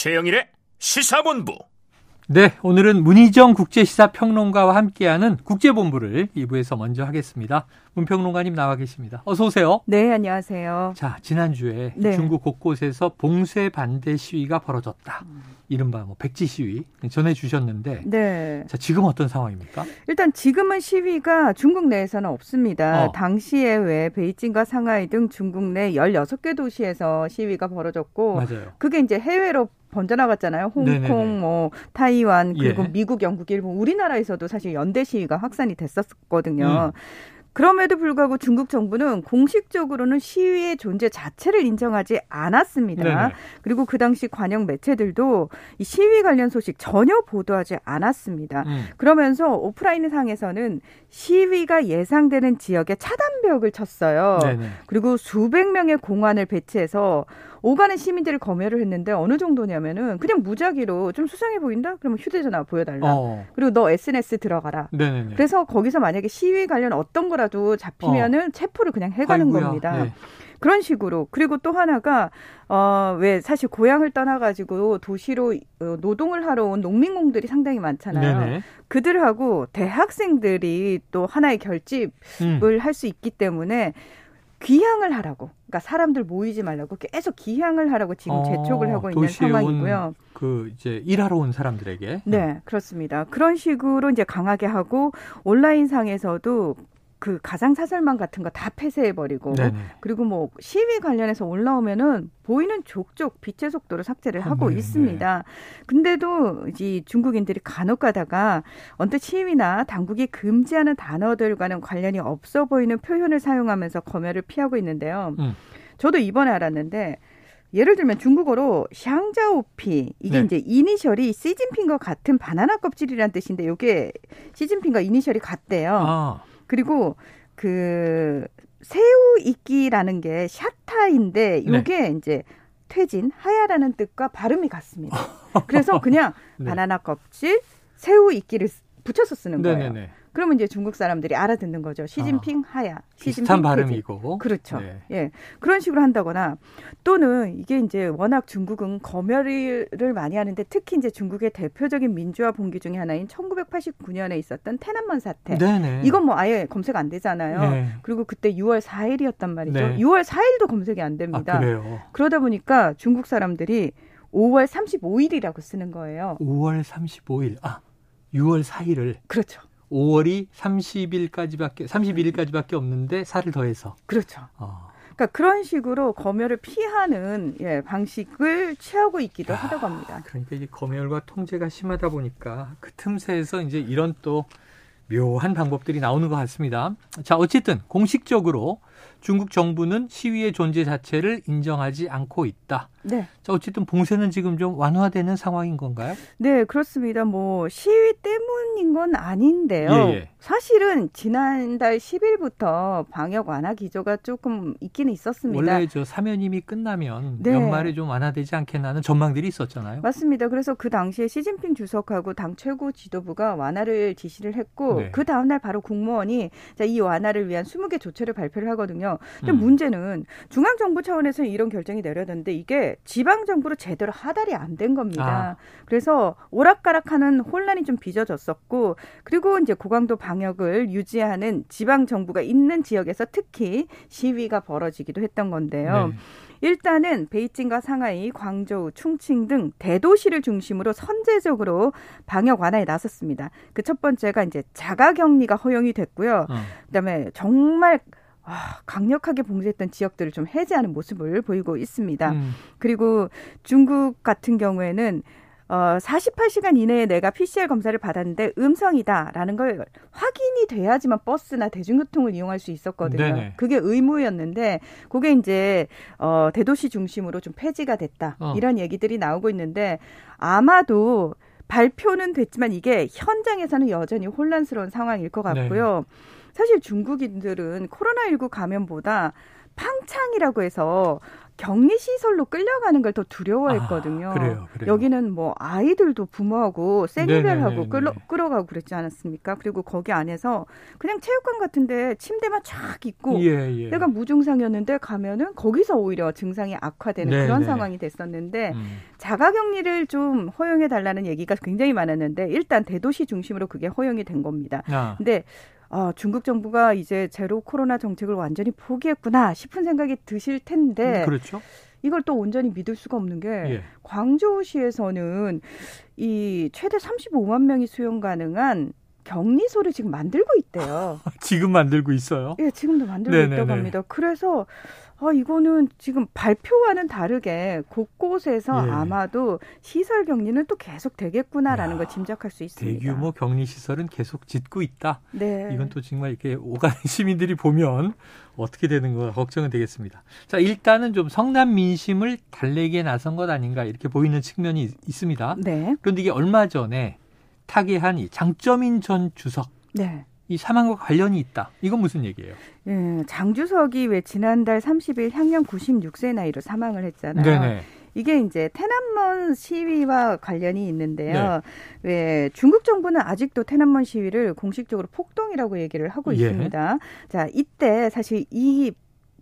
최영일의 시사본부. 네, 오늘은 문희정 국제시사평론가와 함께하는 국제본부를 2부에서 먼저 하겠습니다. 문평론가님 나와 계십니다. 어서 오세요. 네, 안녕하세요. 자, 지난주에 네. 중국 곳곳에서 봉쇄 반대 시위가 벌어졌다. 이른바 뭐 백지 시위 전해 주셨는데 네. 자, 지금 어떤 상황입니까? 일단 지금은 시위가 중국 내에서는 없습니다. 어. 당시에 왜 베이징과 상하이 등 중국 내 16개 도시에서 시위가 벌어졌고 맞아요. 그게 이제 해외로 번져나갔잖아요. 홍콩, 네네네. 뭐 타이완 그리고 예. 미국, 영국, 일본, 우리나라에서도 사실 연대 시위가 확산이 됐었거든요. 음. 그럼에도 불구하고 중국 정부는 공식적으로는 시위의 존재 자체를 인정하지 않았습니다. 네네. 그리고 그 당시 관영 매체들도 이 시위 관련 소식 전혀 보도하지 않았습니다. 음. 그러면서 오프라인 상에서는 시위가 예상되는 지역에 차단벽을 쳤어요. 네네. 그리고 수백 명의 공안을 배치해서 오가는 시민들을 검열을 했는데 어느 정도냐면은 그냥 무작위로 좀 수상해 보인다? 그러면 휴대전화 보여달라. 어. 그리고 너 SNS 들어가라. 네네네. 그래서 거기서 만약에 시위 관련 어떤 거라도 잡히면은 어. 체포를 그냥 해가는 아이고야. 겁니다. 네. 그런 식으로 그리고 또 하나가 어왜 사실 고향을 떠나가지고 도시로 어, 노동을 하러 온 농민공들이 상당히 많잖아요. 네네. 그들하고 대학생들이 또 하나의 결집을 음. 할수 있기 때문에 귀향을 하라고. 그러니까 사람들 모이지 말라고 계속 귀향을 하라고 지금 어, 재촉을 하고 있는 상황이고요. 그 이제 일하러 온 사람들에게. 네, 그렇습니다. 그런 식으로 이제 강하게 하고 온라인 상에서도 그 가상 사설망 같은 거 다 폐쇄해 버리고 그리고 뭐 시위 관련해서 올라오면은 보이는 족족 빛의 속도로 삭제를 하고 네, 있습니다. 네. 근데도 이 중국인들이 간혹 가다가 언뜻 시위나 당국이 금지하는 단어들과는 관련이 없어 보이는 표현을 사용하면서 검열을 피하고 있는데요. 음. 저도 이번에 알았는데 예를 들면 중국어로 샹자오피 이게 네. 이제 이니셜이 시진핑과 같은 바나나 껍질이란 뜻인데 이게 시진핑과 이니셜이 같대요. 아. 그리고 그 새우 이끼라는 게 샤타인데 요게 네. 이제 퇴진, 하야라는 뜻과 발음이 같습니다. 그래서 그냥 네. 바나나 껍질, 새우 이끼를 붙여서 쓰는 거예요. 네네네. 그러면 이제 중국 사람들이 알아듣는 거죠. 시진핑 어. 하야. 시진핑 비슷한 발음이고. 그렇죠. 네. 예. 그런 식으로 한다거나 또는 이게 이제 워낙 중국은 검열을 많이 하는데 특히 이제 중국의 대표적인 민주화 봉기 중의 하나인 1989년에 있었던 테난먼 사태. 네네. 이건 뭐 아예 검색 안 되잖아요. 네. 그리고 그때 6월 4일이었단 말이죠. 네. 6월 4일도 검색이 안 됩니다. 아, 그래요. 그러다 보니까 중국 사람들이 5월 35일이라고 쓰는 거예요. 5월 35일. 아, 6월 4일을. 그렇죠. 5월이 30일까지밖에 31일까지밖에 없는데 살을 더해서 그렇죠. 어. 그러니까 그런 식으로 검열을 피하는 예, 방식을 취하고 있기도 아, 하다고 합니다. 그러니까 이게 검열과 통제가 심하다 보니까 그 틈새에서 이제 이런 또 묘한 방법들이 나오는 것 같습니다. 자, 어쨌든 공식적으로 중국 정부는 시위의 존재 자체를 인정하지 않고 있다. 네. 자, 어쨌든 봉쇄는 지금 좀 완화되는 상황인 건가요? 네, 그렇습니다. 뭐 시위 때문인 건 아닌데요. 예, 예. 사실은 지난달 10일부터 방역 완화 기조가 조금 있기는 있었습니다. 원래 저 사면임이 끝나면 네. 연말에 좀 완화되지 않겠나는 전망들이 있었잖아요. 맞습니다. 그래서 그 당시에 시진핑 주석하고 당 최고 지도부가 완화를 지시를 했고 네. 그 다음 날 바로 국무원이 이 완화를 위한 20개 조처를 발표를 하거든요. 근데 음. 문제는 중앙 정부 차원에서 이런 결정이 내려졌는데 이게 지방 정부로 제대로 하달이 안 된 겁니다. 아. 그래서 오락가락하는 혼란이 좀 빚어졌었고 그리고 이제 고강도 방역을 유지하는 지방 정부가 있는 지역에서 특히 시위가 벌어지기도 했던 건데요. 네. 일단은 베이징과 상하이, 광저우, 충칭 등 대도시를 중심으로 선제적으로 방역 완화에 나섰습니다. 그 첫 번째가 이제 자가 격리가 허용이 됐고요. 어. 그다음에 정말 아, 강력하게 봉쇄했던 지역들을 좀 해제하는 모습을 보이고 있습니다. 음. 그리고 중국 같은 경우에는 어, 48시간 이내에 내가 PCR 검사를 받았는데 음성이다라는 걸 확인이 돼야지만 버스나 대중교통을 이용할 수 있었거든요. 네네. 그게 의무였는데 그게 이제 어, 대도시 중심으로 좀 폐지가 됐다. 어. 이런 얘기들이 나오고 있는데 아마도 발표는 됐지만 이게 현장에서는 여전히 혼란스러운 상황일 것 같고요. 네. 사실 중국인들은 코로나19 감염보다 팡창이라고 해서 격리 시설로 끌려가는 걸 더 두려워했거든요. 아, 그래요, 그래요. 여기는 뭐 아이들도 부모하고 생이별하고 끌어 끌어가고 그랬지 않았습니까? 그리고 거기 안에서 그냥 체육관 같은데 침대만 쫙 있고 예, 예. 내가 무증상이었는데 가면은 거기서 오히려 증상이 악화되는 네네. 그런 상황이 됐었는데 음. 자가격리를 좀 허용해 달라는 얘기가 굉장히 많았는데 일단 대도시 중심으로 그게 허용이 된 겁니다. 아. 근데 아, 중국 정부가 이제 제로 코로나 정책을 완전히 포기했구나 싶은 생각이 드실 텐데. 음, 그렇죠. 이걸 또 온전히 믿을 수가 없는 게 예. 광저우시에서는 이 최대 35만 명이 수용 가능한 격리소를 지금 만들고 있대요. 지금 만들고 있어요? 예, 지금도 만들고 네네네. 있다고 합니다. 그래서 아, 이거는 지금 발표와는 다르게 곳곳에서 예. 아마도 시설 격리는 또 계속 되겠구나라는 야, 걸 짐작할 수 있습니다. 대규모 격리 시설은 계속 짓고 있다. 네. 이건 또 정말 이렇게 오가는 시민들이 보면 어떻게 되는 거 걱정은 되겠습니다. 자, 일단은 좀 성남 민심을 달래기에 나선 것 아닌가 이렇게 보이는 측면이 있습니다. 네. 그런데 이게 얼마 전에 타계한 이 장점인 전 주석. 네. 이 사망과 관련이 있다. 이건 무슨 얘기예요? 예, 장주석이 왜 지난달 30일 향년 96세 나이로 사망을 했잖아요. 네네. 이게 이제 테난먼 시위와 관련이 있는데요. 네. 왜 중국 정부는 아직도 테난먼 시위를 공식적으로 폭동이라고 얘기를 하고 예. 있습니다. 자, 이때 사실 이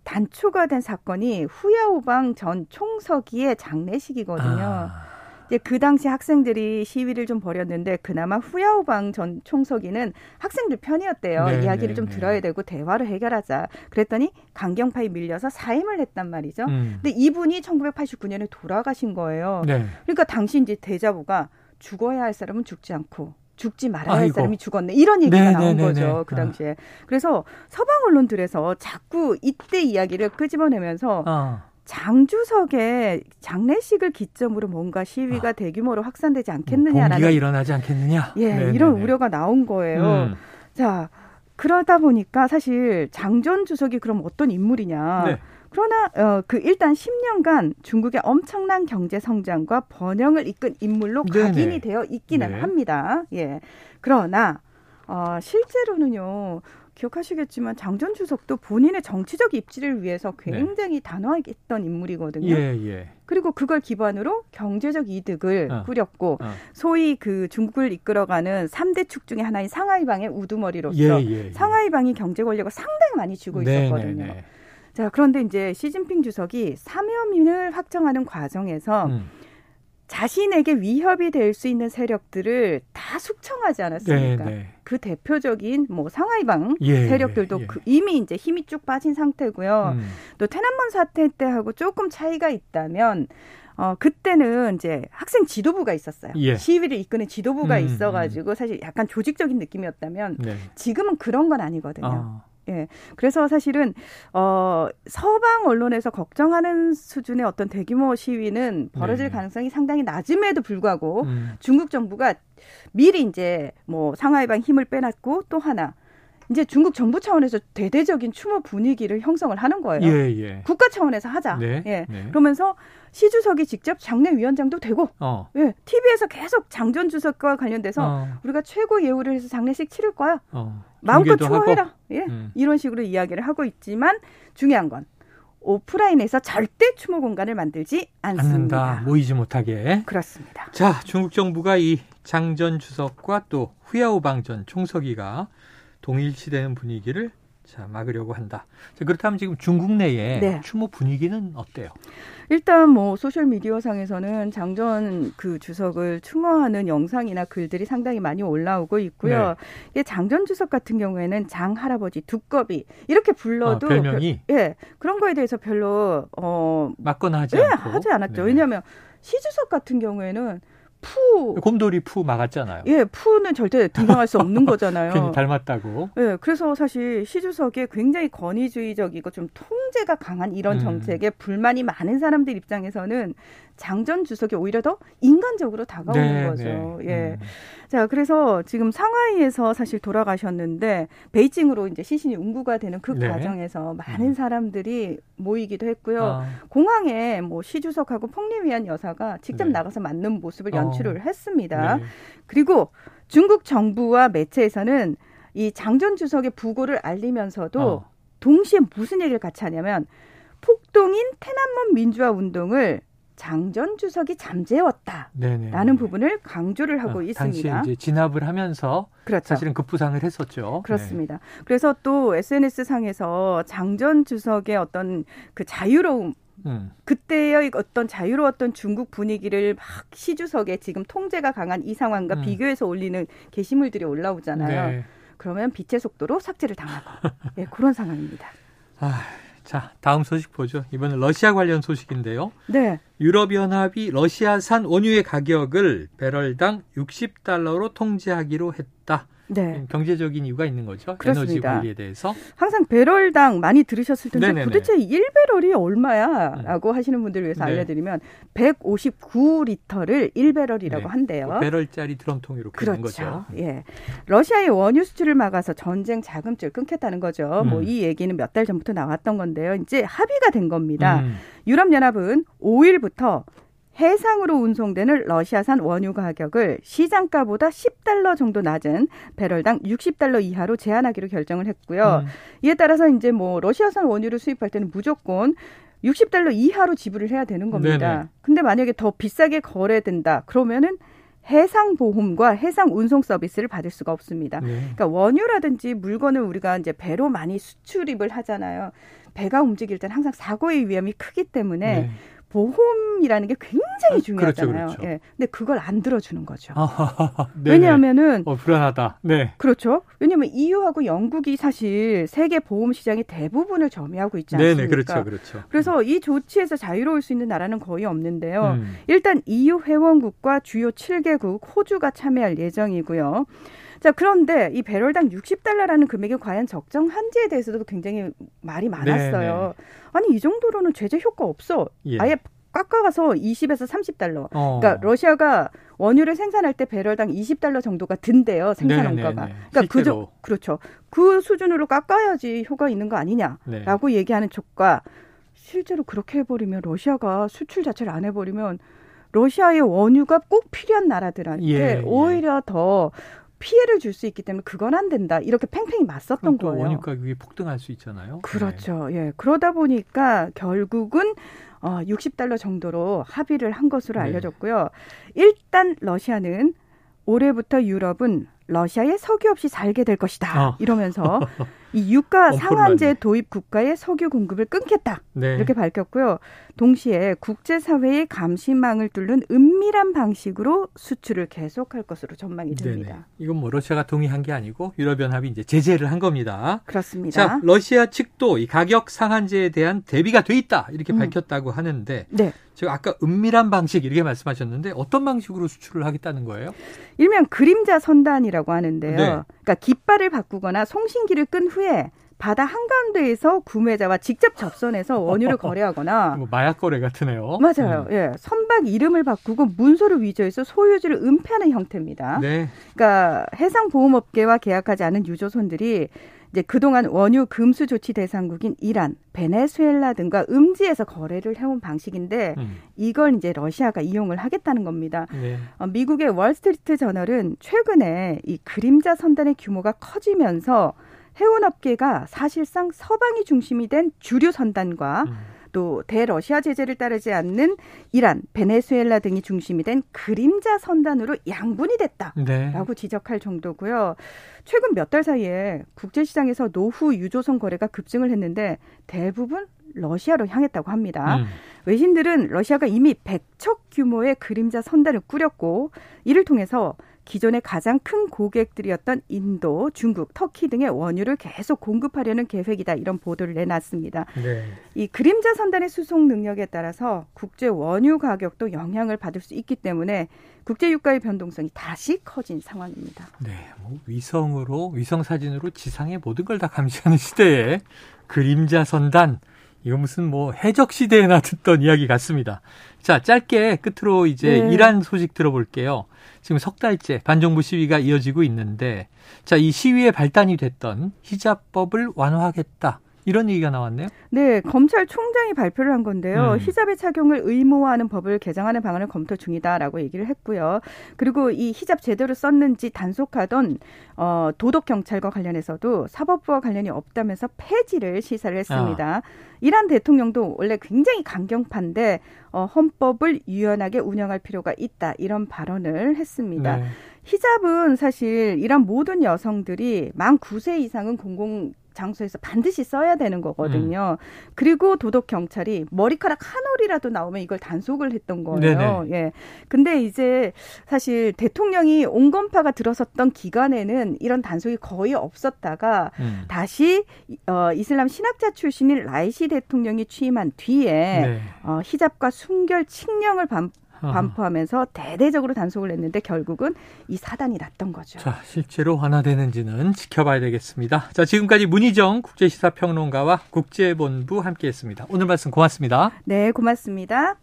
단초가 된 사건이 후야오방 전 총서기의 장례식이거든요. 아. 이제 그 당시 학생들이 시위를 좀 벌였는데 그나마 후야오방 전 총서기는 학생들 편이었대요. 네, 이야기를 네, 좀 네. 들어야 되고 대화로 해결하자. 그랬더니 강경파에 밀려서 사임을 했단 말이죠. 음. 근데 이분이 1989년에 돌아가신 거예요. 네. 그러니까 당시 이제 대자보가 죽어야 할 사람은 죽지 않고 죽지 말아야 할 아이고. 사람이 죽었네. 이런 얘기가 네, 나온 네, 거죠. 네, 그 당시에. 그래서 서방 언론들에서 자꾸 이때 이야기를 끄집어내면서 어. 장주석의 장례식을 기점으로 뭔가 시위가 아. 대규모로 확산되지 않겠느냐라는 공기가 일어나지 않겠느냐. 예, 네네네. 이런 우려가 나온 거예요. 음. 자, 그러다 보니까 사실 장전 주석이 그럼 어떤 인물이냐. 네. 그러나 어, 그 일단 10년간 중국의 엄청난 경제 성장과 번영을 이끈 인물로 각인이 되어 있기는 네. 합니다. 예. 그러나 어, 실제로는요. 기억하시겠지만 장전 주석도 본인의 정치적 입지를 위해서 네. 굉장히 네. 단호하게 했던 인물이거든요. 예, 예. 그리고 그걸 기반으로 경제적 이득을 어. 꾸렸고 어. 소위 그 중국을 이끌어가는 3대 축 중에 하나인 상하이방의 우두머리로서 예, 예, 예. 상하이방이 경제 권력을 상당히 많이 쥐고 네, 있었거든요. 네, 네. 자, 그런데 이제 시진핑 주석이 사면민을 확정하는 과정에서 음. 자신에게 위협이 될 수 있는 세력들을 다 숙청하지 않았습니까? 네, 네. 그 대표적인 뭐 상하이방 예, 세력들도 예, 예. 그 이미 이제 힘이 쭉 빠진 상태고요. 음. 또 테난먼 사태 때하고 조금 차이가 있다면 어 그때는 이제 학생 지도부가 있었어요. 예. 시위를 이끄는 지도부가 음, 있어가지고 음. 사실 약간 조직적인 느낌이었다면 네. 지금은 그런 건 아니거든요. 아. 예. 그래서 사실은 어 서방 언론에서 걱정하는 수준의 어떤 대규모 시위는 벌어질 네. 가능성이 상당히 낮음에도 불구하고 음. 중국 정부가 미리 이제 뭐 상하이방 힘을 빼놨고 또 하나 이제 중국 정부 차원에서 대대적인 추모 분위기를 형성을 하는 거예요. 예, 예. 국가 차원에서 하자. 네, 예. 네. 그러면서 시 주석이 직접 장례 위원장도 되고, 어. 예. TV에서 계속 장전 주석과 관련돼서 어. 우리가 최고 예우를 해서 장례식 치를 거야. 어. 마음껏 추모해라. 예. 음. 이런 식으로 이야기를 하고 있지만 중요한 건 오프라인에서 절대 추모 공간을 만들지 않습니다. 않는다. 모이지 못하게. 그렇습니다. 자, 중국 정부가 이 장전 주석과 또 후야오방 전 총서기가 동일시되는 분위기를 자, 막으려고 한다. 자, 그렇다면 지금 중국 내에 네. 추모 분위기는 어때요? 일단 뭐 소셜 미디어 상에서는 장전 그 주석을 추모하는 영상이나 글들이 상당히 많이 올라오고 있고요. 네. 장전 주석 같은 경우에는 장 할아버지 두꺼비 이렇게 불러도 아, 별명이 그, 예 그런 거에 대해서 별로 어 맞거나 하지 예, 않고 하지 않았죠. 네. 왜냐하면 시 주석 같은 경우에는 푸 곰돌이 푸 막았잖아요. 예, 푸는 절대 등장할 수 없는 거잖아요. 괜히 닮았다고. 예, 그래서 사실 시주석에 굉장히 권위주의적이고 좀 통제가 강한 이런 음. 정책에 불만이 많은 사람들 입장에서는 장 전 주석이 오히려 더 인간적으로 다가오는 네, 거죠. 네. 예. 음. 자, 그래서 지금 상하이에서 사실 돌아가셨는데 베이징으로 이제 시신이 운구가 되는 그 네. 과정에서 많은 음. 사람들이 모이기도 했고요. 아. 공항에 뭐 시주석하고 폭리위한 여사가 직접 네. 나가서 맞는 모습을 연출을 어. 했습니다. 네. 그리고 중국 정부와 매체에서는 이 장 전 주석의 부고를 알리면서도 어. 동시에 무슨 얘기를 같이 하냐면 폭동인 테난먼 민주화 운동을 장전 주석이 잠재웠다라는 네네. 부분을 강조를 하고 어, 있습니다. 당시에 이제 진압을 하면서 그렇죠. 사실은 급부상을 했었죠. 그렇습니다. 네. 그래서 또 SNS 상에서 장전 주석의 어떤 그 자유로움 음. 그때의 어떤 자유로웠던 중국 분위기를 막 시주석에 지금 통제가 강한 이 상황과 음. 비교해서 올리는 게시물들이 올라오잖아요. 네. 그러면 빛의 속도로 삭제를 당하고 네, 그런 상황입니다. 아, 자, 다음 소식 보죠. 이번엔 러시아 관련 소식인데요. 네. 유럽연합이 러시아산 원유의 가격을 배럴당 60달러로 통제하기로 했다. 네. 경제적인 이유가 있는 거죠. 그렇습니다. 에너지 관리에 대해서. 항상 배럴당 많이 들으셨을 텐데 네네네. 도대체 1배럴이 얼마야라고 음. 하시는 분들을 위해서 네. 알려드리면 159리터를 1배럴이라고 네. 한대요. 뭐 배럴짜리 드럼통 이렇게 그렇죠. 거죠. 예. 러시아의 원유 수출을 막아서 전쟁 자금줄 끊겠다는 거죠. 뭐 음. 뭐이 얘기는 몇 달 전부터 나왔던 건데요. 이제 합의가 된 겁니다. 음. 유럽연합은 5일부터 해상으로 운송되는 러시아산 원유 가격을 시장가보다 10달러 정도 낮은 배럴당 60달러 이하로 제한하기로 결정을 했고요. 음. 이에 따라서 이제 뭐 러시아산 원유를 수입할 때는 무조건 60달러 이하로 지불을 해야 되는 겁니다. 네네. 근데 만약에 더 비싸게 거래된다. 그러면은 해상 보험과 해상 운송 서비스를 받을 수가 없습니다. 네. 그러니까 원유라든지 물건을 우리가 이제 배로 많이 수출입을 하잖아요. 배가 움직일 때는 항상 사고의 위험이 크기 때문에 네. 보험이라는 게 굉장히 아, 중요하잖아요. 그렇죠, 그렇죠. 예. 근데 그걸 안 들어주는 거죠. 왜냐하면은 어, 불안하다. 네. 그렇죠. 왜냐하면 EU하고 영국이 사실 세계 보험 시장의 대부분을 점유하고 있지 않습니까? 네네, 그렇죠, 그렇죠. 그래서 이 조치에서 자유로울 수 있는 나라는 거의 없는데요. 음. 일단 EU 회원국과 주요 7개국 호주가 참여할 예정이고요. 자, 그런데 이 배럴당 60달러라는 금액이 과연 적정한지에 대해서도 굉장히 말이 많았어요. 네네. 네. 아니, 이 정도로는 제재 효과 없어. 예. 아예 깎아가서 20에서 30달러. 어. 그러니까 러시아가 원유를 생산할 때 배럴당 20달러 정도가 든대요 생산 원가가. 그러니까 그저 그렇죠. 그 수준으로 깎아야지 효과 있는 거 아니냐라고 네. 얘기하는 쪽과 실제로 그렇게 해버리면 러시아가 수출 자체를 안 해버리면 러시아의 원유가 꼭 필요한 나라들한테 예, 예. 오히려 더 피해를 줄 수 있기 때문에 그건 안 된다. 이렇게 팽팽히 맞섰던 거예요. 원유 가격이 폭등할 수 있잖아요. 그렇죠. 네. 예. 그러다 보니까 결국은 어 60달러 정도로 합의를 한 것으로 네. 알려졌고요. 네. 일단 러시아는 올해부터 유럽은 러시아에 석유 없이 살게 될 것이다. 어. 이러면서 이 유가 상한제 도입 국가의 석유 공급을 끊겠다. 네. 이렇게 밝혔고요. 동시에 국제사회의 감시망을 뚫는 은밀한 방식으로 수출을 계속할 것으로 전망이 됩니다. 네네. 이건 뭐 러시아가 동의한 게 아니고 유럽연합이 이제 제재를 한 겁니다. 그렇습니다. 자, 러시아 측도 이 가격 상한제에 대한 대비가 돼 있다 이렇게 음. 밝혔다고 하는데 네. 제가 아까 은밀한 방식 이렇게 말씀하셨는데 어떤 방식으로 수출을 하겠다는 거예요? 일명 그림자 선단이라고 하는데요. 네. 그러니까 깃발을 바꾸거나 송신기를 끈 후에 바다 한가운데에서 구매자와 직접 접선해서 원유를 거래하거나 뭐 마약 거래 같으네요. 맞아요. 음. 예. 선박 이름을 바꾸고 문서를 위조해서 소유주를 은폐하는 형태입니다. 네. 그러니까 해상 보험업계와 계약하지 않은 유조선들이 이제 그동안 원유 금수 조치 대상국인 이란, 베네수엘라 등과 음지에서 거래를 해온 방식인데 음. 이걸 이제 러시아가 이용을 하겠다는 겁니다. 네. 어, 미국의 월스트리트 저널은 최근에 이 그림자 선단의 규모가 커지면서 해운업계가 사실상 서방이 중심이 된 주류 선단과 음. 또 대러시아 제재를 따르지 않는 이란, 베네수엘라 등이 중심이 된 그림자 선단으로 양분이 됐다라고 네. 지적할 정도고요. 최근 몇 달 사이에 국제시장에서 노후 유조선 거래가 급증을 했는데 대부분 러시아로 향했다고 합니다. 음. 외신들은 러시아가 이미 100척 규모의 그림자 선단을 꾸렸고 이를 통해서 기존의 가장 큰 고객들이었던 인도, 중국, 터키 등의 원유를 계속 공급하려는 계획이다. 이런 보도를 내놨습니다. 네. 이 그림자 선단의 수송 능력에 따라서 국제 원유 가격도 영향을 받을 수 있기 때문에 국제 유가의 변동성이 다시 커진 상황입니다. 네, 뭐 위성으로 위성 사진으로 지상의 모든 걸 다 감시하는 시대에 그림자 선단 이거 무슨 뭐 해적 시대에나 듣던 이야기 같습니다. 자, 짧게 끝으로 이제 네. 이란 소식 들어볼게요. 지금 석 달째 반정부 시위가 이어지고 있는데 자, 이 시위의 발단이 됐던 히잡법을 완화하겠다. 이런 얘기가 나왔네요. 네, 검찰총장이 발표를 한 건데요. 음. 히잡의 착용을 의무화하는 법을 개정하는 방안을 검토 중이다라고 얘기를 했고요. 그리고 이 히잡 제대로 썼는지 단속하던 어, 도덕 경찰과 관련해서도 사법부와 관련이 없다면서 폐지를 시사를 했습니다. 아. 이란 대통령도 원래 굉장히 강경파인데 어, 헌법을 유연하게 운영할 필요가 있다 이런 발언을 했습니다. 네. 히잡은 사실 이란 모든 여성들이 만 9세 이상은 공공 장소에서 반드시 써야 되는 거거든요. 음. 그리고 도덕 경찰이 머리카락 한 올이라도 나오면 이걸 단속을 했던 거예요. 네네. 예. 근데 이제 사실 대통령이 온건파가 들어섰던 기간에는 이런 단속이 거의 없었다가 음. 다시 어, 이슬람 신학자 출신인 라이시 대통령이 취임한 뒤에 네. 어, 히잡과 순결 칙령을 반, 반포하면서 대대적으로 단속을 했는데 결국은 이 사단이 났던 거죠. 자, 실제로 완화되는지는 지켜봐야 되겠습니다. 자, 지금까지 문희정 국제시사평론가와 국제본부 함께했습니다. 오늘 말씀 고맙습니다. 네, 고맙습니다.